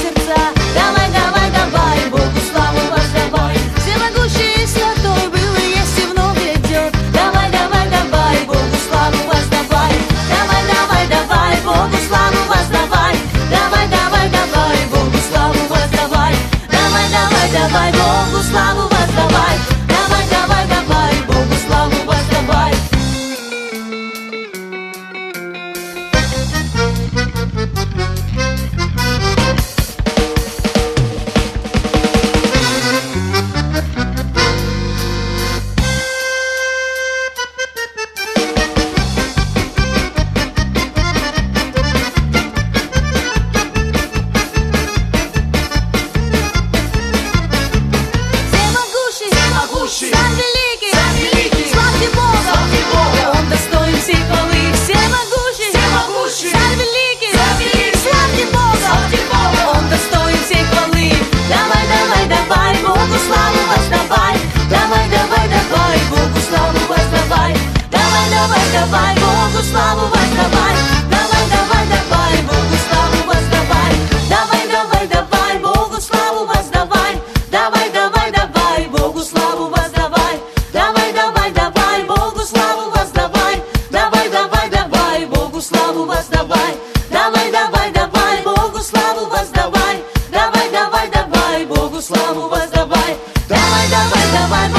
Сердца. Давай, one, the one.